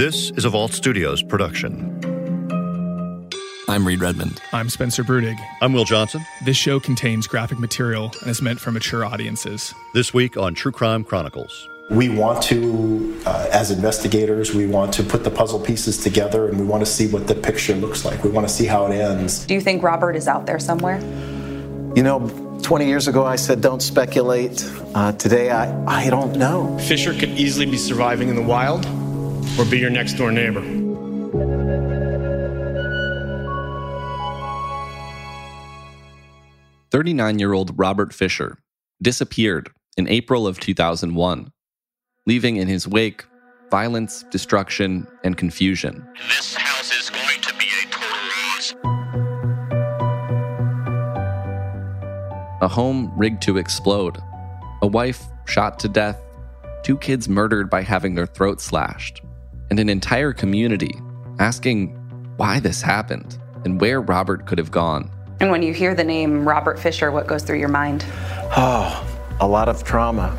This is a Vault Studios production. I'm Reed Redmond. I'm Spencer Brudig. I'm Will Johnson. This show contains graphic material and is meant for mature audiences. This week on True Crime Chronicles. We want to, uh, as investigators, we want to put the puzzle pieces together and we want to see what the picture looks like. We want to see how it ends. Do you think Robert is out there somewhere? You know, 20 years ago I said don't speculate. Uh, today I, I don't know. Fisher could easily be surviving in the wild or be your next door neighbor. Thirty-nine-year-old Robert Fisher disappeared in April of 2001, leaving in his wake violence, destruction, and confusion. This house is going to be a total loss. A home rigged to explode, a wife shot to death, two kids murdered by having their throats slashed, and an entire community asking why this happened and where Robert could have gone. And when you hear the name Robert Fisher, what goes through your mind? Oh, a lot of trauma.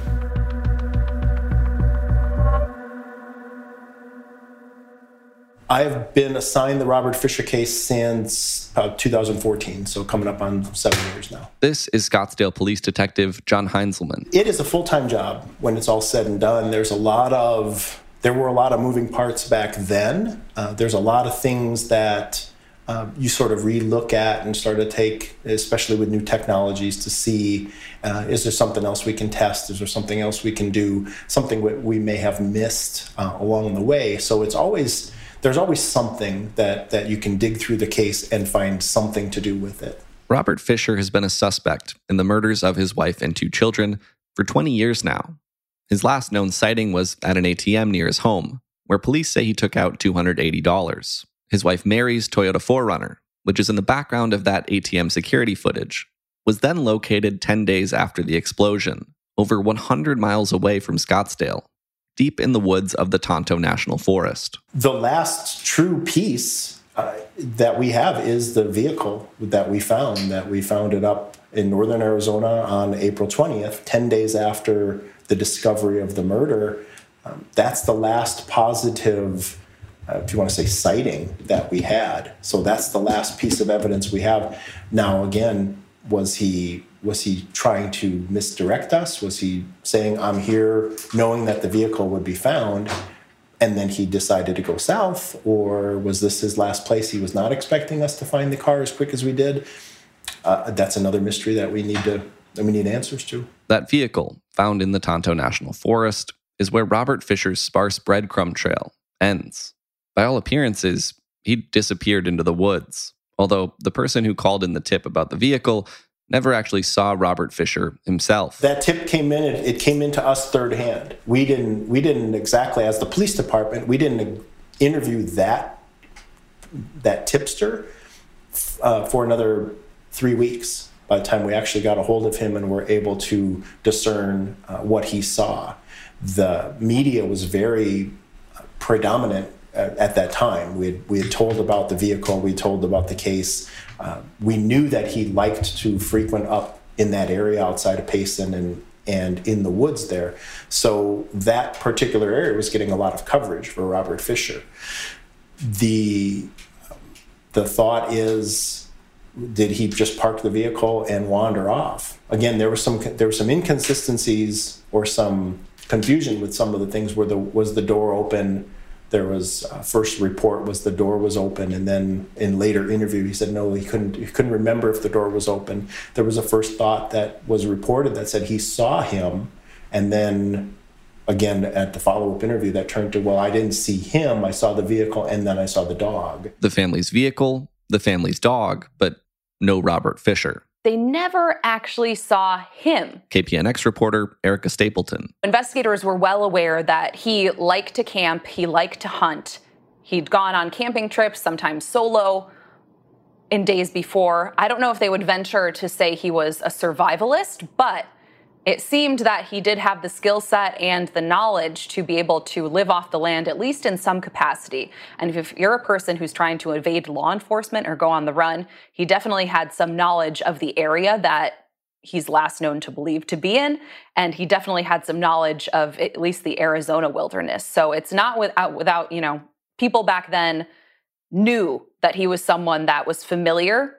I've been assigned the Robert Fisher case since uh, 2014, so coming up on seven years now. This is Scottsdale Police Detective John Heinzelman. It is a full time job when it's all said and done. There's a lot of, there were a lot of moving parts back then. Uh, there's a lot of things that uh, you sort of relook at and start to take, especially with new technologies, to see uh, is there something else we can test? Is there something else we can do? Something we, may have missed uh, along the way. So it's always, there's always something that, that you can dig through the case and find something to do with it. Robert Fisher has been a suspect in the murders of his wife and two children for 20 years now. His last known sighting was at an ATM near his home, where police say he took out $280. His wife Mary's Toyota 4Runner, which is in the background of that ATM security footage, was then located 10 days after the explosion, over 100 miles away from Scottsdale, deep in the woods of the Tonto National Forest. The last true piece uh, that we have is the vehicle that we found, that we found it up in northern Arizona on April 20th, 10 days after the discovery of the murder. Um, that's the last positive uh, if you want to say sighting that we had. So that's the last piece of evidence we have. Now again, was he was he trying to misdirect us? Was he saying I'm here knowing that the vehicle would be found? And then he decided to go south, or was this his last place? He was not expecting us to find the car as quick as we did. Uh, that's another mystery that we need to that we need answers to. That vehicle, found in the Tonto National Forest, is where Robert Fisher's sparse breadcrumb trail ends. By all appearances, he disappeared into the woods, although the person who called in the tip about the vehicle never actually saw Robert Fisher himself. That tip came in it came into us third hand. We didn't we didn't exactly as the police department, we didn't interview that that tipster uh, for another 3 weeks by the time we actually got a hold of him and were able to discern uh, what he saw. The media was very predominant at, at that time. We had, we had told about the vehicle, we told about the case. Uh, we knew that he liked to frequent up in that area outside of Payson and and in the woods there. So that particular area was getting a lot of coverage for Robert Fisher. The the thought is did he just park the vehicle and wander off? Again, there was some there were some inconsistencies or some confusion with some of the things. Where the was the door open? There was uh, first report was the door was open and then in later interview he said no he couldn't he couldn't remember if the door was open. There was a first thought that was reported that said he saw him and then again at the follow-up interview that turned to well i didn't see him. I saw the vehicle and then i saw the dog. The family's vehicle the family's dog but no robert fisher they never actually saw him. KPNX reporter Erica Stapleton. Investigators were well aware that he liked to camp, he liked to hunt. He'd gone on camping trips, sometimes solo, in days before. I don't know if they would venture to say he was a survivalist, but it seemed that he did have the skill set and the knowledge to be able to live off the land, at least in some capacity. And if you're a person who's trying to evade law enforcement or go on the run, he definitely had some knowledge of the area that he's last known to believe to be in. And he definitely had some knowledge of at least the Arizona wilderness. So it's not without, uh, without you know, people back then knew that he was someone that was familiar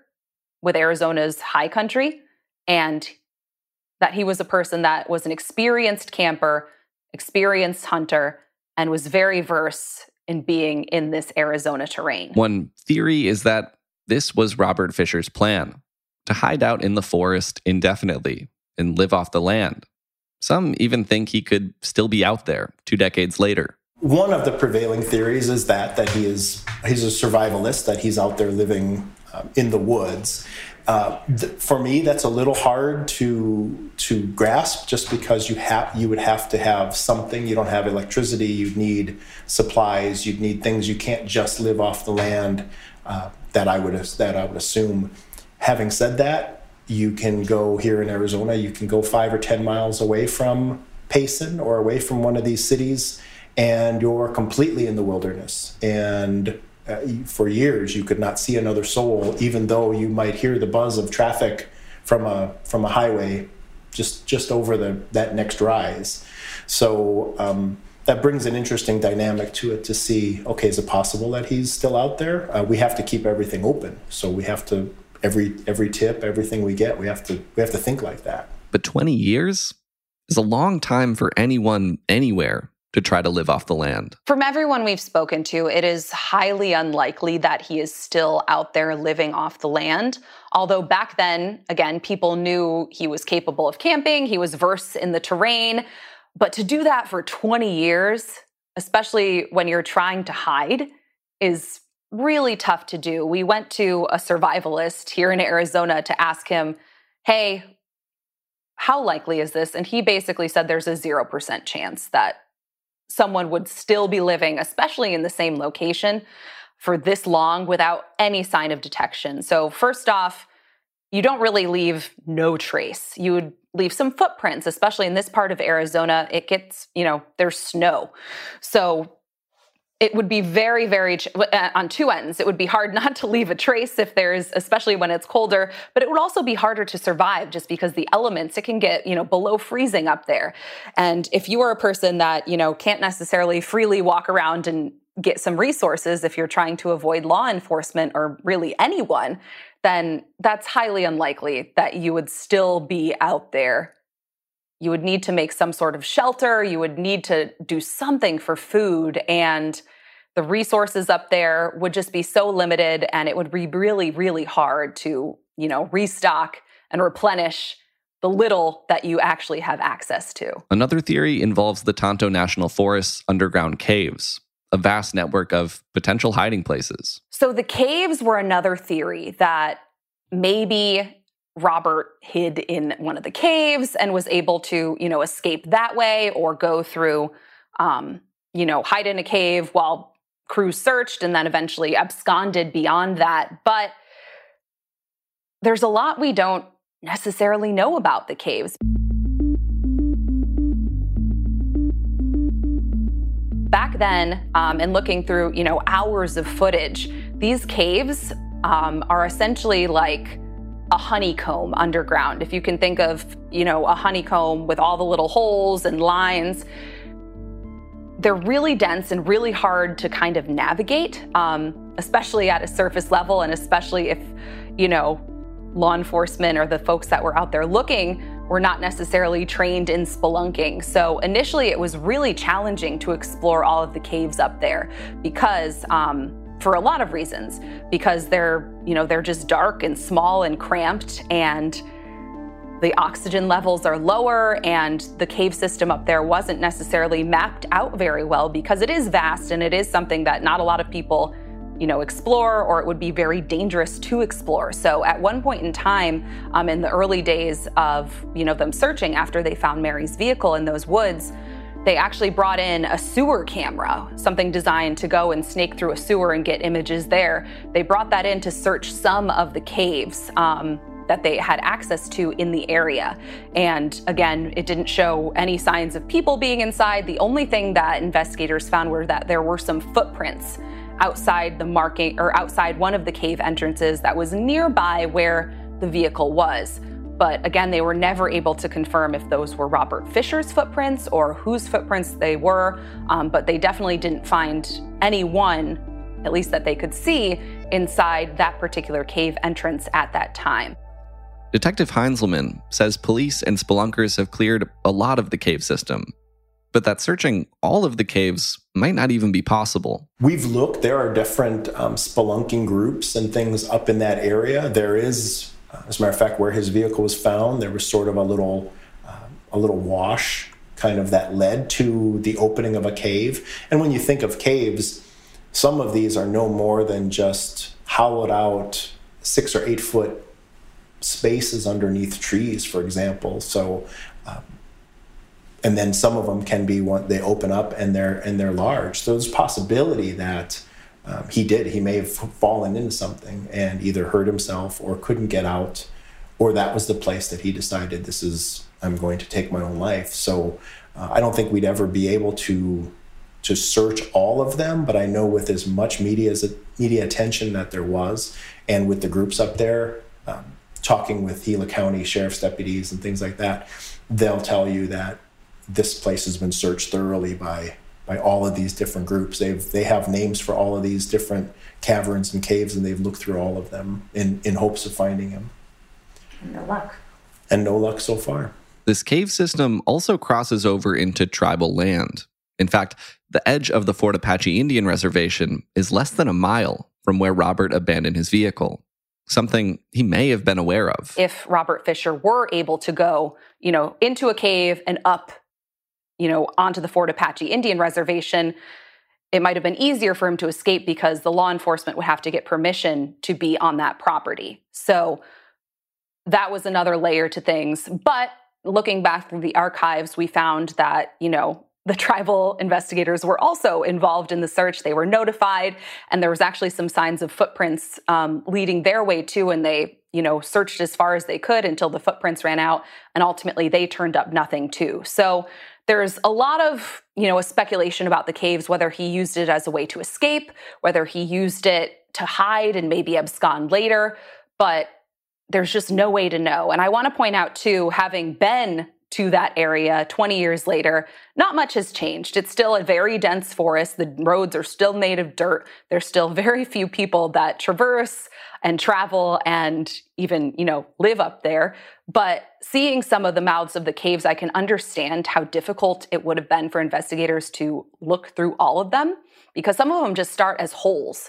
with Arizona's high country and that he was a person that was an experienced camper, experienced hunter, and was very versed in being in this Arizona terrain. One theory is that this was Robert Fisher's plan to hide out in the forest indefinitely and live off the land. Some even think he could still be out there two decades later. One of the prevailing theories is that that he is he's a survivalist, that he's out there living um, in the woods. Uh, th- for me, that's a little hard to to grasp, just because you have you would have to have something. You don't have electricity. You'd need supplies. You'd need things. You can't just live off the land. Uh, that I would that I would assume. Having said that, you can go here in Arizona. You can go five or ten miles away from Payson or away from one of these cities, and you're completely in the wilderness. And uh, for years you could not see another soul, even though you might hear the buzz of traffic from a from a highway just just over the that next rise. So um, that brings an interesting dynamic to it to see. Okay, is it possible that he's still out there? Uh, we have to keep everything open, so we have to every every tip, everything we get, we have to we have to think like that. But 20 years is a long time for anyone anywhere to try to live off the land. From everyone we've spoken to, it is highly unlikely that he is still out there living off the land. Although back then, again, people knew he was capable of camping, he was versed in the terrain. But to do that for 20 years, especially when you're trying to hide, is really tough to do. We went to a survivalist here in Arizona to ask him, hey, how likely is this? And he basically said there's a 0% chance that someone would still be living, especially in the same location, for this long without any sign of detection. So, first off, you don't really leave no trace. You would leave some footprints, especially in this part of Arizona. It gets, you know, there's snow. So, it would be very, very uh, on two ends. It would be hard not to leave a trace if there's, especially when it's colder, but it would also be harder to survive just because the elements, it can get, you know, below freezing up there. And if you are a person that, you know, can't necessarily freely walk around and get some resources if you're trying to avoid law enforcement or really anyone, then that's highly unlikely that you would still be out there you would need to make some sort of shelter. You would need to do something for food and the resources up there would just be so limited and it would be really really hard to you know restock and replenish the little that you actually have access to. Another theory involves the tonto national forest's underground caves a vast network of potential hiding places. So the caves were another theory that maybe Robert hid in one of the caves and was able to, you know, escape that way or go through, um, you know, hide in a cave while crews searched and then eventually absconded beyond that. But there's a lot we don't necessarily know about the caves. Back then, um, and looking through, you know, hours of footage, these caves um, are essentially like a honeycomb underground. If you can think of, you know, a honeycomb with all the little holes and lines, they're really dense and really hard to kind of navigate, um, especially at a surface level, and especially if, you know, law enforcement or the folks that were out there looking were not necessarily trained in spelunking. So initially, it was really challenging to explore all of the caves up there because. Um, for a lot of reasons because they're, you know, they're just dark and small and cramped and the oxygen levels are lower and the cave system up there wasn't necessarily mapped out very well because it is vast and it is something that not a lot of people you know explore or it would be very dangerous to explore. So at one point in time um, in the early days of you know them searching after they found mary's vehicle in those woods they actually brought in a sewer camera, something designed to go and snake through a sewer and get images there. They brought that in to search some of the caves. Um, that they had access to in the area. And again, it didn't show any signs of people being inside. The only thing that investigators found were that there were some footprints outside the marking or outside one of the cave entrances that was nearby where the vehicle was. But again, they were never able to confirm if those were Robert Fisher's footprints or whose footprints they were. Um, but they definitely didn't find anyone, at least that they could see, inside that particular cave entrance at that time. Detective Heinzelman says police and spelunkers have cleared a lot of the cave system, but that searching all of the caves might not even be possible. We've looked, there are different um, spelunking groups and things up in that area. There is, as a matter of fact, where his vehicle was found, there was sort of a little, uh, a little wash kind of that led to the opening of a cave. And when you think of caves, some of these are no more than just hollowed out six or eight foot spaces underneath trees, for example. So, um, and then some of them can be one they open up and they're and they're large. So there's possibility that um, he did. He may have fallen into something and either hurt himself or couldn't get out, or that was the place that he decided this is I'm going to take my own life. So uh, I don't think we'd ever be able to to search all of them, but I know with as much media as media attention that there was, and with the groups up there, um, talking with Gila County sheriff's deputies and things like that, they'll tell you that this place has been searched thoroughly by by all of these different groups. They've they have names for all of these different caverns and caves, and they've looked through all of them in in hopes of finding him. And no luck. And no luck so far. This cave system also crosses over into tribal land. In fact, the edge of the Fort Apache Indian Reservation is less than a mile from where Robert abandoned his vehicle something he may have been aware of. If Robert Fisher were able to go, you know, into a cave and up, you know, onto the Fort Apache Indian Reservation, it might have been easier for him to escape because the law enforcement would have to get permission to be on that property. So that was another layer to things. But looking back through the archives, we found that, you know, the tribal investigators were also involved in the search. They were notified, and there was actually some signs of footprints um, leading their way too. And they, you know, searched as far as they could until the footprints ran out, and ultimately they turned up nothing too. So there's a lot of, you know, a speculation about the caves, whether he used it as a way to escape, whether he used it to hide and maybe abscond later, but there's just no way to know. And I want to point out too, having been to that area 20 years later, not much has changed. It's still a very dense forest. The roads are still made of dirt. There's still very few people that traverse and travel and even, you know, live up there. But seeing some of the mouths of the caves, I can understand how difficult it would have been for investigators to look through all of them because some of them just start as holes.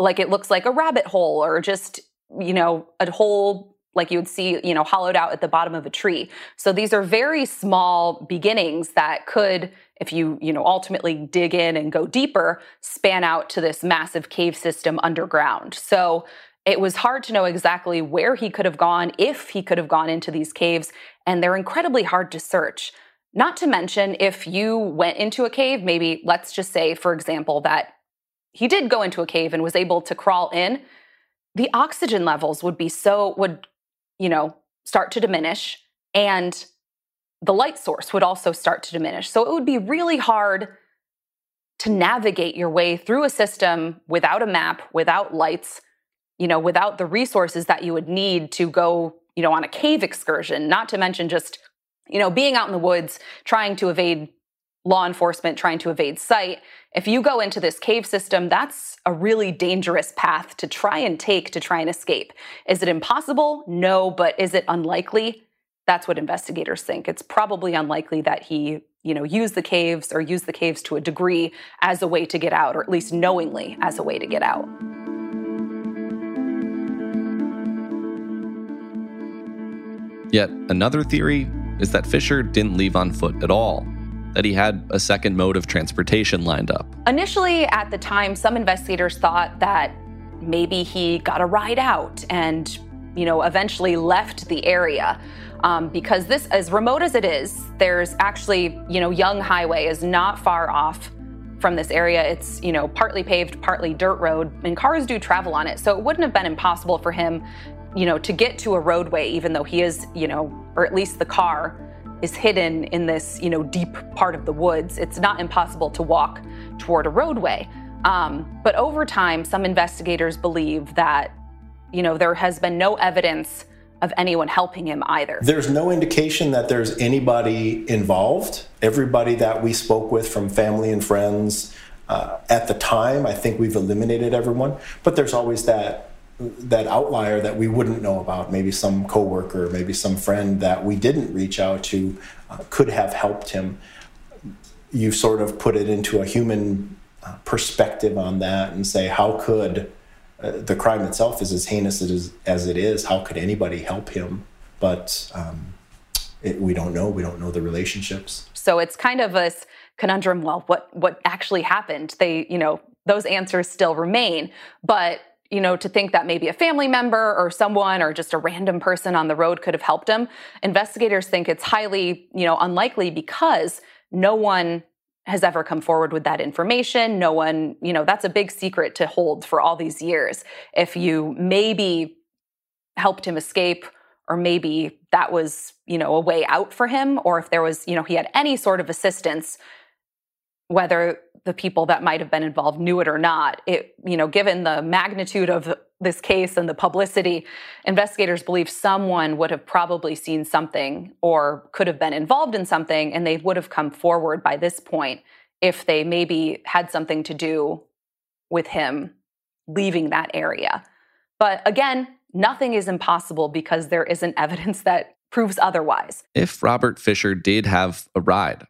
Like it looks like a rabbit hole or just, you know, a hole like you would see, you know, hollowed out at the bottom of a tree. So these are very small beginnings that could, if you, you know, ultimately dig in and go deeper, span out to this massive cave system underground. So it was hard to know exactly where he could have gone, if he could have gone into these caves, and they're incredibly hard to search. Not to mention, if you went into a cave, maybe let's just say, for example, that he did go into a cave and was able to crawl in, the oxygen levels would be so, would you know, start to diminish and the light source would also start to diminish. So it would be really hard to navigate your way through a system without a map, without lights, you know, without the resources that you would need to go, you know, on a cave excursion, not to mention just, you know, being out in the woods trying to evade law enforcement, trying to evade sight if you go into this cave system, that's a really dangerous path to try and take to try and escape. Is it impossible? No, but is it unlikely? That's what investigators think. It's probably unlikely that he, you know, used the caves or used the caves to a degree as a way to get out, or at least knowingly as a way to get out. Yet another theory is that Fisher didn't leave on foot at all that he had a second mode of transportation lined up. Initially, at the time, some investigators thought that maybe he got a ride out and, you know, eventually left the area. Um, because this, as remote as it is, there's actually, you know, Young Highway is not far off from this area. It's, you know, partly paved, partly dirt road, and cars do travel on it. So it wouldn't have been impossible for him, you know, to get to a roadway, even though he is, you know, or at least the car is hidden in this, you know, deep part of the woods. It's not impossible to walk toward a roadway. Um, but over time, some investigators believe that, you know, there has been no evidence of anyone helping him either. There's no indication that there's anybody involved. Everybody that we spoke with from family and friends uh, at the time, I think we've eliminated everyone. But there's always that that outlier that we wouldn't know about. Maybe some coworker, maybe some friend that we didn't reach out to uh, could have helped him. You sort of put it into a human uh, perspective on that and say, how could uh, the crime itself is as heinous as, it is? How could anybody help him? But um, it, we don't know. We don't know the relationships. So it's kind of a conundrum. Well, what what actually happened? They, you know, those answers still remain, but you know, to think that maybe a family member or someone or just a random person on the road could have helped him. Investigators think it's highly, you know, unlikely because no one has ever come forward with that information. No one, you know, that's a big secret to hold for all these years. If you maybe helped him escape or maybe that was, you know, a way out for him or if there was, you know, he had any sort of assistance whether the people that might have been involved knew it or not. It, you know, given the magnitude of this case and the publicity, investigators believe someone would have probably seen something or could have been involved in something, and they would have come forward by this point if they maybe had something to do with him leaving that area. But again, nothing is impossible because there isn't evidence that proves otherwise. If Robert Fisher did have a ride,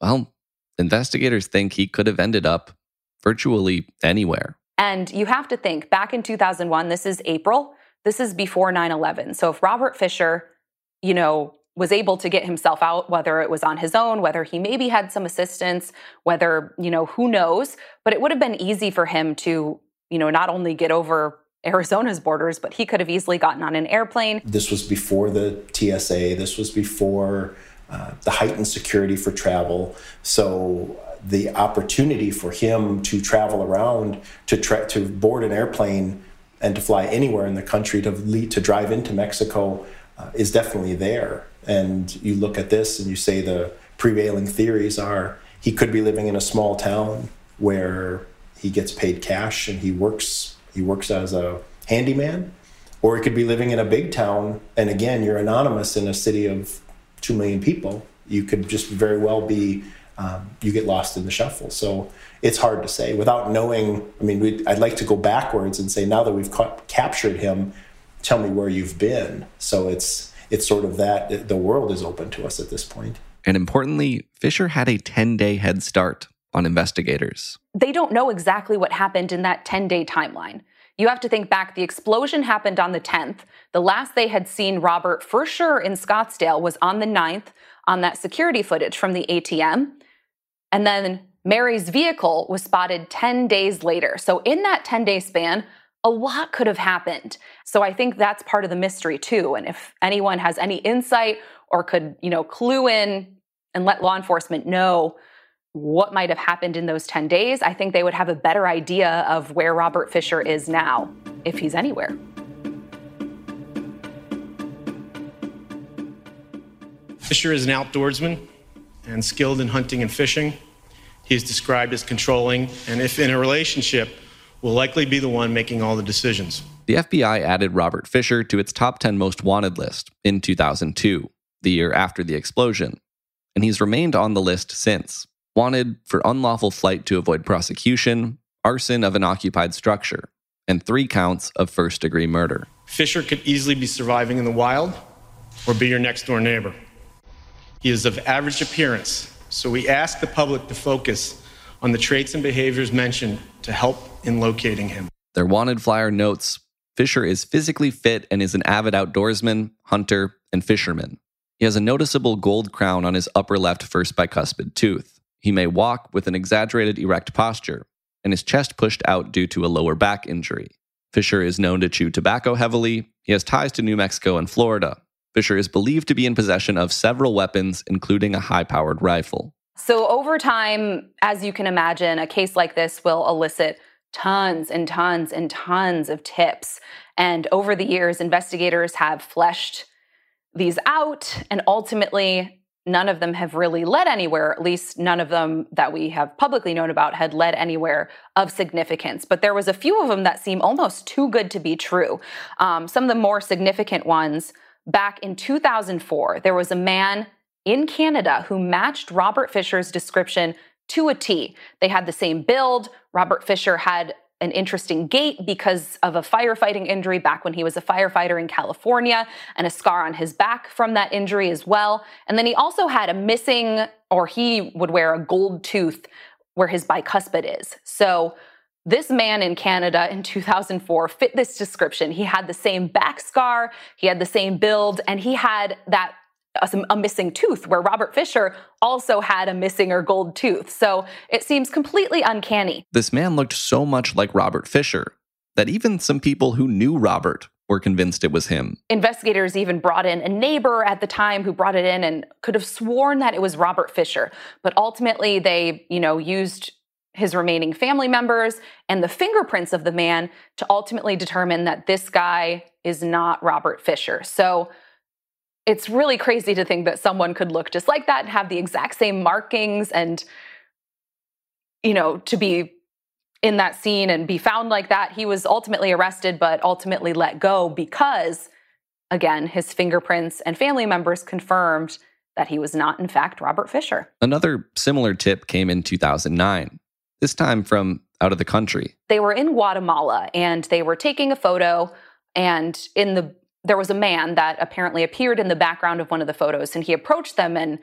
well, investigators think he could have ended up virtually anywhere. And you have to think back in 2001, this is April, this is before 9 11. So if Robert Fisher, you know, was able to get himself out, whether it was on his own, whether he maybe had some assistance, whether, you know, who knows, but it would have been easy for him to, you know, not only get over Arizona's borders, but he could have easily gotten on an airplane. This was before the TSA, this was before uh, the heightened security for travel. So the opportunity for him to travel around, to tra- to board an airplane, and to fly anywhere in the country to lead, to drive into Mexico uh, is definitely there. And you look at this and you say the prevailing theories are he could be living in a small town where he gets paid cash and he works he works as a handyman or he could be living in a big town and again you're anonymous in a city of 2 million people, you could just very well be, um, you get lost in the shuffle. So it's hard to say without knowing. I mean, I'd like to go backwards and say, now that we've ca- captured him, tell me where you've been. So it's, it's sort of that the world is open to us at this point. And importantly, Fisher had a 10 day head start on investigators. They don't know exactly what happened in that 10 day timeline. You have to think back, the explosion happened on the 10th. The last they had seen Robert for sure in Scottsdale was on the 9th on that security footage from the ATM. And then Mary's vehicle was spotted 10 days later. So, in that 10 day span, a lot could have happened. So, I think that's part of the mystery too. And if anyone has any insight or could, you know, clue in and let law enforcement know what might have happened in those 10 days, I think they would have a better idea of where Robert Fisher is now, if he's anywhere. Fisher is an outdoorsman and skilled in hunting and fishing. He is described as controlling, and if in a relationship, will likely be the one making all the decisions. The FBI added Robert Fisher to its top 10 most wanted list in 2002, the year after the explosion, and he's remained on the list since wanted for unlawful flight to avoid prosecution, arson of an occupied structure, and three counts of first degree murder. Fisher could easily be surviving in the wild or be your next door neighbor. He is of average appearance, so we ask the public to focus on the traits and behaviors mentioned to help in locating him. Their wanted flyer notes Fisher is physically fit and is an avid outdoorsman, hunter, and fisherman. He has a noticeable gold crown on his upper left first bicuspid tooth. He may walk with an exaggerated erect posture and his chest pushed out due to a lower back injury. Fisher is known to chew tobacco heavily. He has ties to New Mexico and Florida. Fisher is believed to be in possession of several weapons, including a high powered rifle. So, over time, as you can imagine, a case like this will elicit tons and tons and tons of tips. And over the years, investigators have fleshed these out and ultimately none of them have really led anywhere, at least none of them that we have publicly known about had led anywhere of significance. But there was a few of them that seem almost too good to be true. Um, some of the more significant ones back in 2004, there was a man in Canada who matched Robert Fisher's description to a T. They had the same build. Robert Fisher had an interesting gait because of a firefighting injury back when he was a firefighter in California and a scar on his back from that injury as well. And then he also had a missing, or he would wear a gold tooth where his bicuspid is. So this man in Canada in 2004 fit this description. He had the same back scar, he had the same build, and he had that a, a, missing tooth, where Robert Fisher also had a missing or gold tooth. So it seems completely uncanny. This man looked so much like Robert Fisher that even some people who knew Robert were convinced it was him. Investigators even brought in a neighbor at the time who brought it in and could have sworn that it was Robert Fisher. But ultimately, they, you know, used his remaining family members and the fingerprints of the man to ultimately determine that this guy is not Robert Fisher. So it's really crazy to think that someone could look just like that and have the exact same markings and you know to be in that scene and be found like that he was ultimately arrested but ultimately let go because again his fingerprints and family members confirmed that he was not in fact Robert Fisher. Another similar tip came in 2009 this time from out of the country. They were in Guatemala and they were taking a photo and in the there was a man that apparently appeared in the background of one of the photos and he approached them and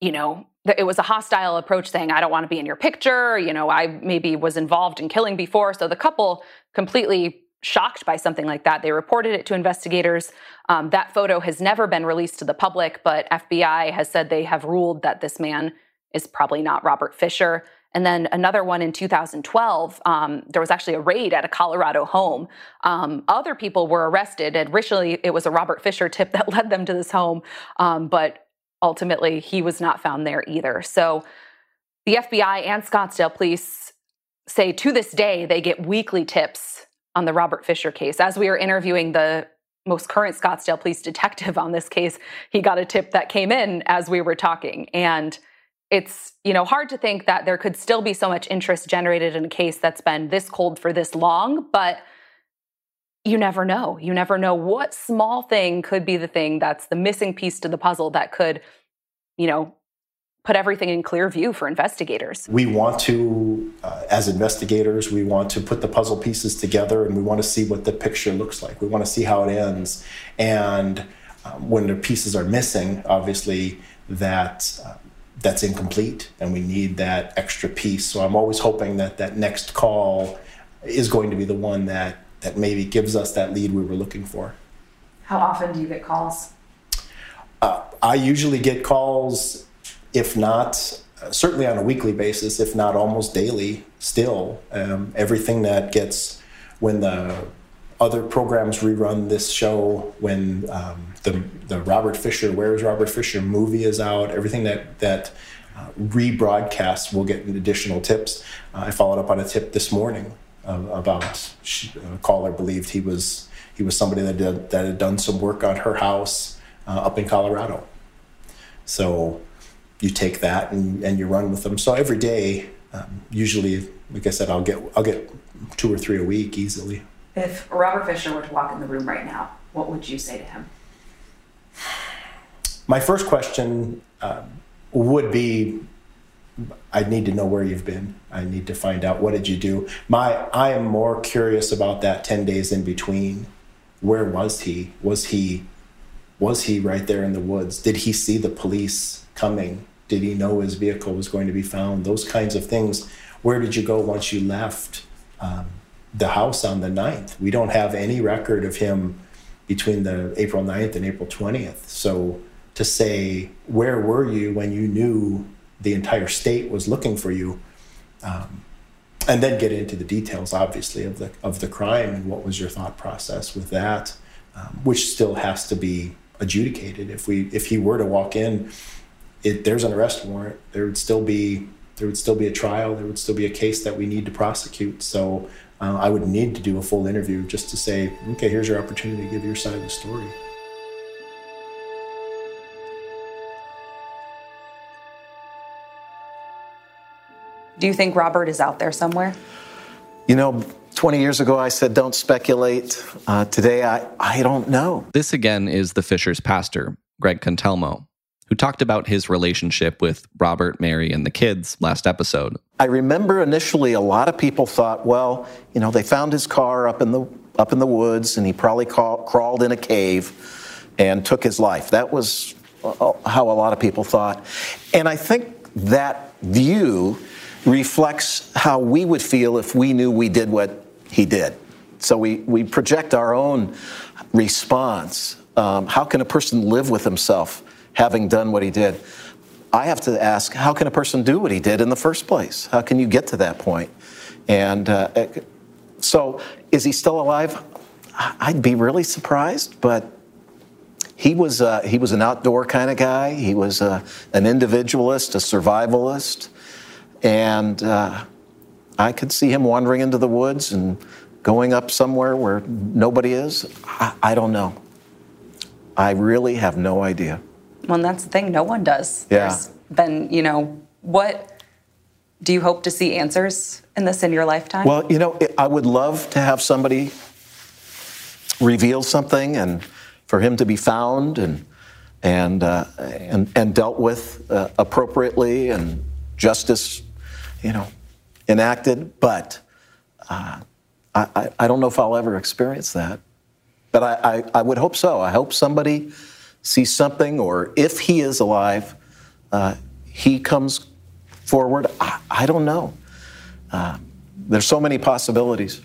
you know it was a hostile approach saying i don't want to be in your picture you know i maybe was involved in killing before. So the couple completely shocked by something like that they reported it to investigators. Um, that photo has never been released to the public but fbi has said they have ruled that this man is probably not robert fisher and then another one in 2012, um, there was actually a raid at a Colorado home. Um, other people were arrested. Originally, it was a Robert Fisher tip that led them to this home, um, but ultimately, he was not found there either. So the FBI and Scottsdale police say to this day they get weekly tips on the Robert Fisher case. As we are interviewing the most current Scottsdale police detective on this case, he got a tip that came in as we were talking. And it's you know hard to think that there could still be so much interest generated in a case that's been this cold for this long but you never know. You never know what small thing could be the thing that's the missing piece to the puzzle that could you know put everything in clear view for investigators. We want to uh, as investigators we want to put the puzzle pieces together and we want to see what the picture looks like. We want to see how it ends. And um, when the pieces are missing obviously that uh, that's incomplete and we need that extra piece. So I'm always hoping that that next call is going to be the one that that maybe gives us that lead we were looking for. How often do you get calls? Uh, I usually get calls, if not uh, certainly on a weekly basis, if not almost daily. Still, um, everything that gets when the other programs rerun this show when um, the the Robert Fisher Where's Robert Fisher movie is out. Everything that that uh, rebroadcasts will get additional tips. Uh, I followed up on a tip this morning uh, about a caller believed he was he was somebody that did, that had done some work on her house uh, up in Colorado. So you take that and, and you run with them. So every day, um, usually, like I said, I'll get I'll get two or three a week easily. If Robert Fisher were to walk in the room right now, what would you say to him? My first question um, would be I need to know where you've been. I need to find out what did you do. My I am more curious about that 10 days in between. Where was he? Was he was he right there in the woods? Did he see the police coming? Did he know his vehicle was going to be found? Those kinds of things. Where did you go once you left? Um, the house on the 9th. We don't have any record of him between the April 9th and April 20th. So to say, where were you when you knew the entire state was looking for you? Um, and then get into the details, obviously, of the of the crime and what was your thought process with that, um, which still has to be adjudicated. If we if he were to walk in, it, there's an arrest warrant. There would still be there would still be a trial. There would still be a case that we need to prosecute. So uh, I would need to do a full interview just to say, okay, here's your opportunity to give your side of the story. Do you think Robert is out there somewhere? You know, 20 years ago, I said, don't speculate. Uh, today, I, I don't know. This again is the Fisher's pastor, Greg Contelmo who talked about his relationship with Robert, Mary, and the kids last episode. I remember initially a lot of people thought, well, you know, they found his car up in the up in the woods and he probably craw- crawled in a cave and took his life. That was uh, how a lot of people thought. And I think that view reflects how we would feel if we knew we did what he did. So we, we project our own response. Um, how can a person live with himself having done what he did? I have to ask, how can a person do what he did in the first place? How can you get to that point? And uh, so, is he still alive? I'd be really surprised, but he was uh, he was an outdoor kind of guy. He was uh, an individualist, a survivalist, and uh, I could see him wandering into the woods and going up somewhere where nobody is. I, I don't know. I really have no idea. Well, that's the thing. No one does. Yeah. There's been, you know, what do you hope to see answers in this in your lifetime? Well, you know, I would love to have somebody reveal something and for him to be found and and uh, and, and dealt with uh, appropriately and justice, you know, enacted. But uh, I, I don't know if I'll ever experience that. But I, I, I, would hope so. I hope somebody sees something, or if he is alive, uh, he comes forward. I, I don't know. Uh, there's so many possibilities.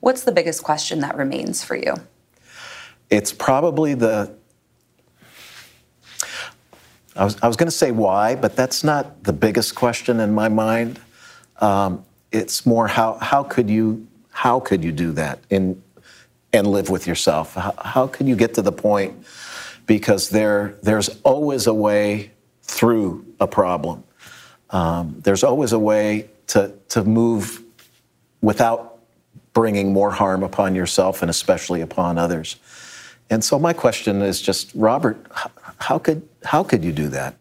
What's the biggest question that remains for you? It's probably the. I was, I was going to say why, but that's not the biggest question in my mind. Um, it's more how, how could you how could you do that in, and live with yourself? How, how can you get to the point? Because there, there's always a way through a problem. Um, there's always a way to, to move without bringing more harm upon yourself and especially upon others. And so my question is just, Robert, how could, how could you do that?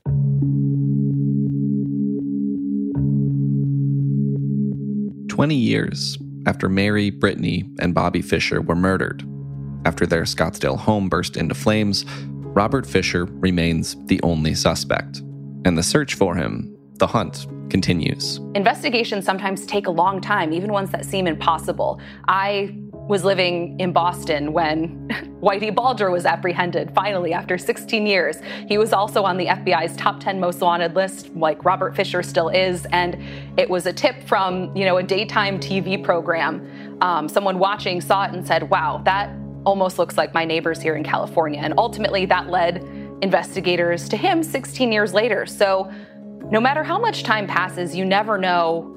Twenty years after Mary, Brittany, and Bobby Fisher were murdered. After their Scottsdale home burst into flames, Robert Fisher remains the only suspect. And the search for him, the hunt, continues. Investigations sometimes take a long time, even ones that seem impossible. I was living in Boston when Whitey Bulger was apprehended, finally, after 16 years. He was also on the FBI's top 10 most wanted list, like Robert Fisher still is. And it was a tip from, you know, a daytime TV program. Um, someone watching saw it and said, wow, that almost looks like my neighbors here in California. And ultimately, that led investigators to him 16 years later. So no matter how much time passes, you never know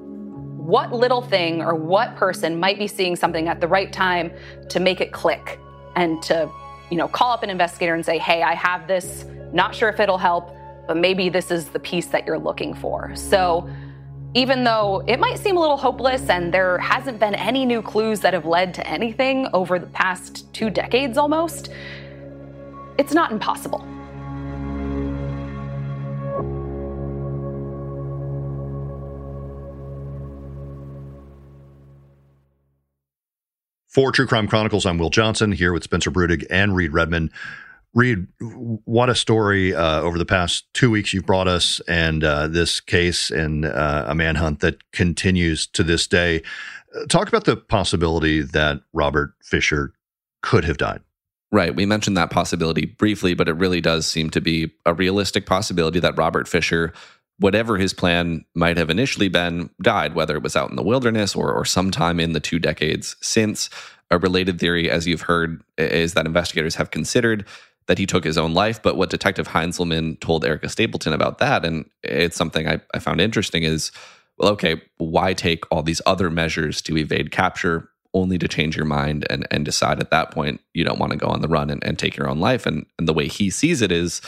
what little thing or what person might be seeing something at the right time to make it click and to, you know, call up an investigator and say, hey, I have this, not sure if it'll help, but maybe this is the piece that you're looking for. So even though it might seem a little hopeless and there hasn't been any new clues that have led to anything over the past two decades almost, it's not impossible. For True Crime Chronicles, I'm Will Johnson here with Spencer Brudig and Reed Redman. Reed, what a story uh, over the past two weeks you've brought us, and uh, this case and uh, a manhunt that continues to this day. Talk about the possibility that Robert Fisher could have died. Right. We mentioned that possibility briefly, but it really does seem to be a realistic possibility that Robert Fisher, whatever his plan might have initially been, died, whether it was out in the wilderness or, or sometime in the two decades since. A related theory, as you've heard, is that investigators have considered that he took his own life. But what Detective Heinzelman told Erica Stapleton about that, and it's something I, I found interesting, is well, okay, why take all these other measures to evade capture only to change your mind and, and decide at that point you don't want to go on the run and, and take your own life? And, and the way he sees it is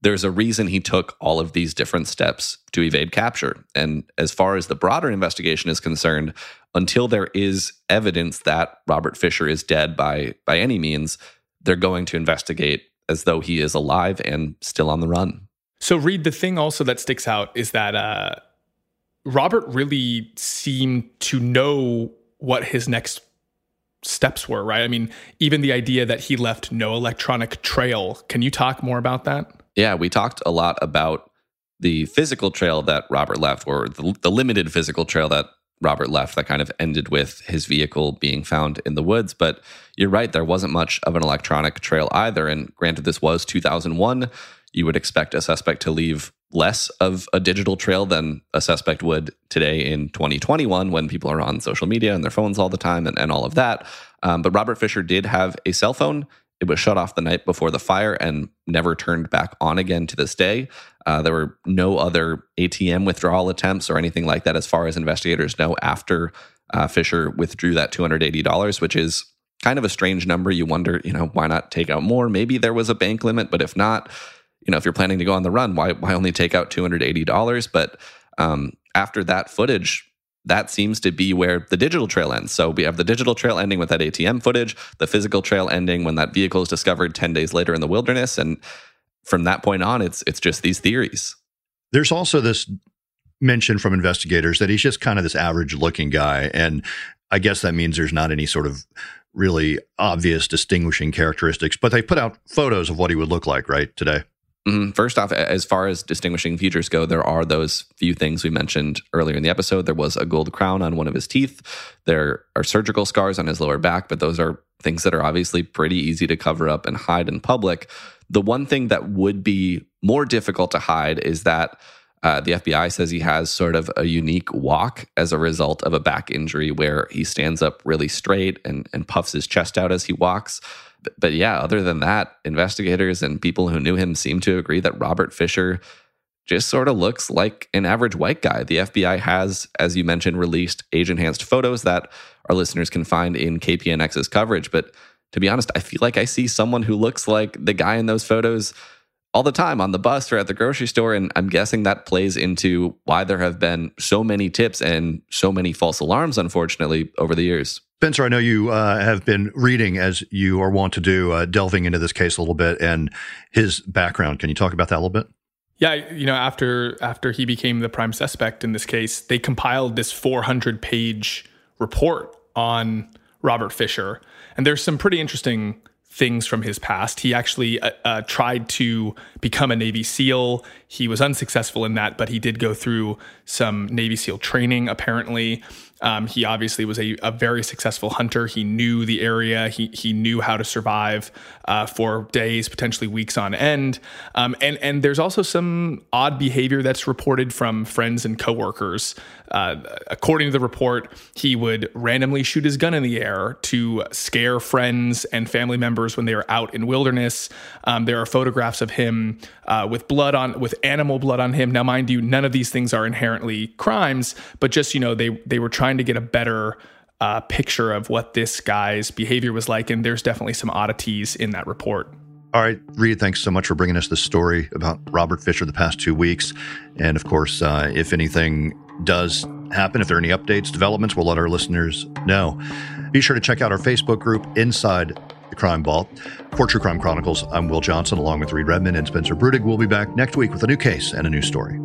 there's a reason he took all of these different steps to evade capture. And as far as the broader investigation is concerned, until there is evidence that Robert Fisher is dead by by any means, they're going to investigate as though he is alive and still on the run. So, Reed, the thing also that sticks out is that uh, Robert really seemed to know what his next steps were, right? I mean, even the idea that he left no electronic trail. Can you talk more about that? Yeah, we talked a lot about the physical trail that Robert left, or the, the limited physical trail that Robert left that kind of ended with his vehicle being found in the woods. But you're right, there wasn't much of an electronic trail either. And granted, this was 2001. You would expect a suspect to leave less of a digital trail than a suspect would today in 2021 when people are on social media and their phones all the time and, and all of that. Um, but Robert Fisher did have a cell phone. It was shut off the night before the fire and never turned back on again to this day. Uh, there were no other ATM withdrawal attempts or anything like that, as far as investigators know, after uh, Fisher withdrew that $280, which is kind of a strange number. You wonder, you know, why not take out more? Maybe there was a bank limit, but if not, you know, if you're planning to go on the run, why why only take out two hundred eighty dollars? But um, after that footage, that seems to be where the digital trail ends. So we have the digital trail ending with that ATM footage, the physical trail ending when that vehicle is discovered ten days later in the wilderness, and from that point on, it's it's just these theories. There's also this mention from investigators that he's just kind of this average looking guy, and I guess that means there's not any sort of really obvious distinguishing characteristics. But they put out photos of what he would look like, right today. Mm, first off, as far as distinguishing features go, there are those few things we mentioned earlier in the episode. There was a gold crown on one of his teeth. There are surgical scars on his lower back, but those are things that are obviously pretty easy to cover up and hide in public. The one thing that would be more difficult to hide is that uh, the FBI says he has sort of a unique walk as a result of a back injury where he stands up really straight and, and puffs his chest out as he walks but, yeah, other than that, investigators and people who knew him seem to agree that Robert Fisher just sort of looks like an average white guy. The FBI has, as you mentioned, released age enhanced photos that our listeners can find in KPNX's coverage. But to be honest, I feel like I see someone who looks like the guy in those photos all the time on the bus or at the grocery store. And I'm guessing that plays into why there have been so many tips and so many false alarms, unfortunately, over the years. Spencer, I know you uh, have been reading as you are wont to do, uh, delving into this case a little bit and his background. Can you talk about that a little bit? Yeah, you know, after after he became the prime suspect in this case, they compiled this 400 page report on Robert Fisher, and there's some pretty interesting things from his past. He actually uh, uh, tried to become a Navy SEAL. He was unsuccessful in that, but he did go through some Navy SEAL training, apparently. Um, he obviously was a, a, very successful hunter. He knew the area. He he knew how to survive uh, for days, potentially weeks on end. Um, and and there's also some odd behavior that's reported from friends and coworkers. Uh, according to the report, he would randomly shoot his gun in the air to scare friends and family members when they were out in wilderness. Um, there are photographs of him uh, with blood on with animal blood on him. Now, mind you, none of these things are inherently crimes, but just you know they they were trying trying to get a better uh, picture of what this guy's behavior was like. And there's definitely some oddities in that report. All right, Reed, thanks so much for bringing us this story about Robert Fisher the past two weeks. And of course, uh, if anything does happen, if there are any updates, developments, we'll let our listeners know. Be sure to check out our Facebook group, Inside the Crime Vault. For True Crime Chronicles, I'm Will Johnson, along with Reed Redman and Spencer Brudig. We'll be back next week with a new case and a new story.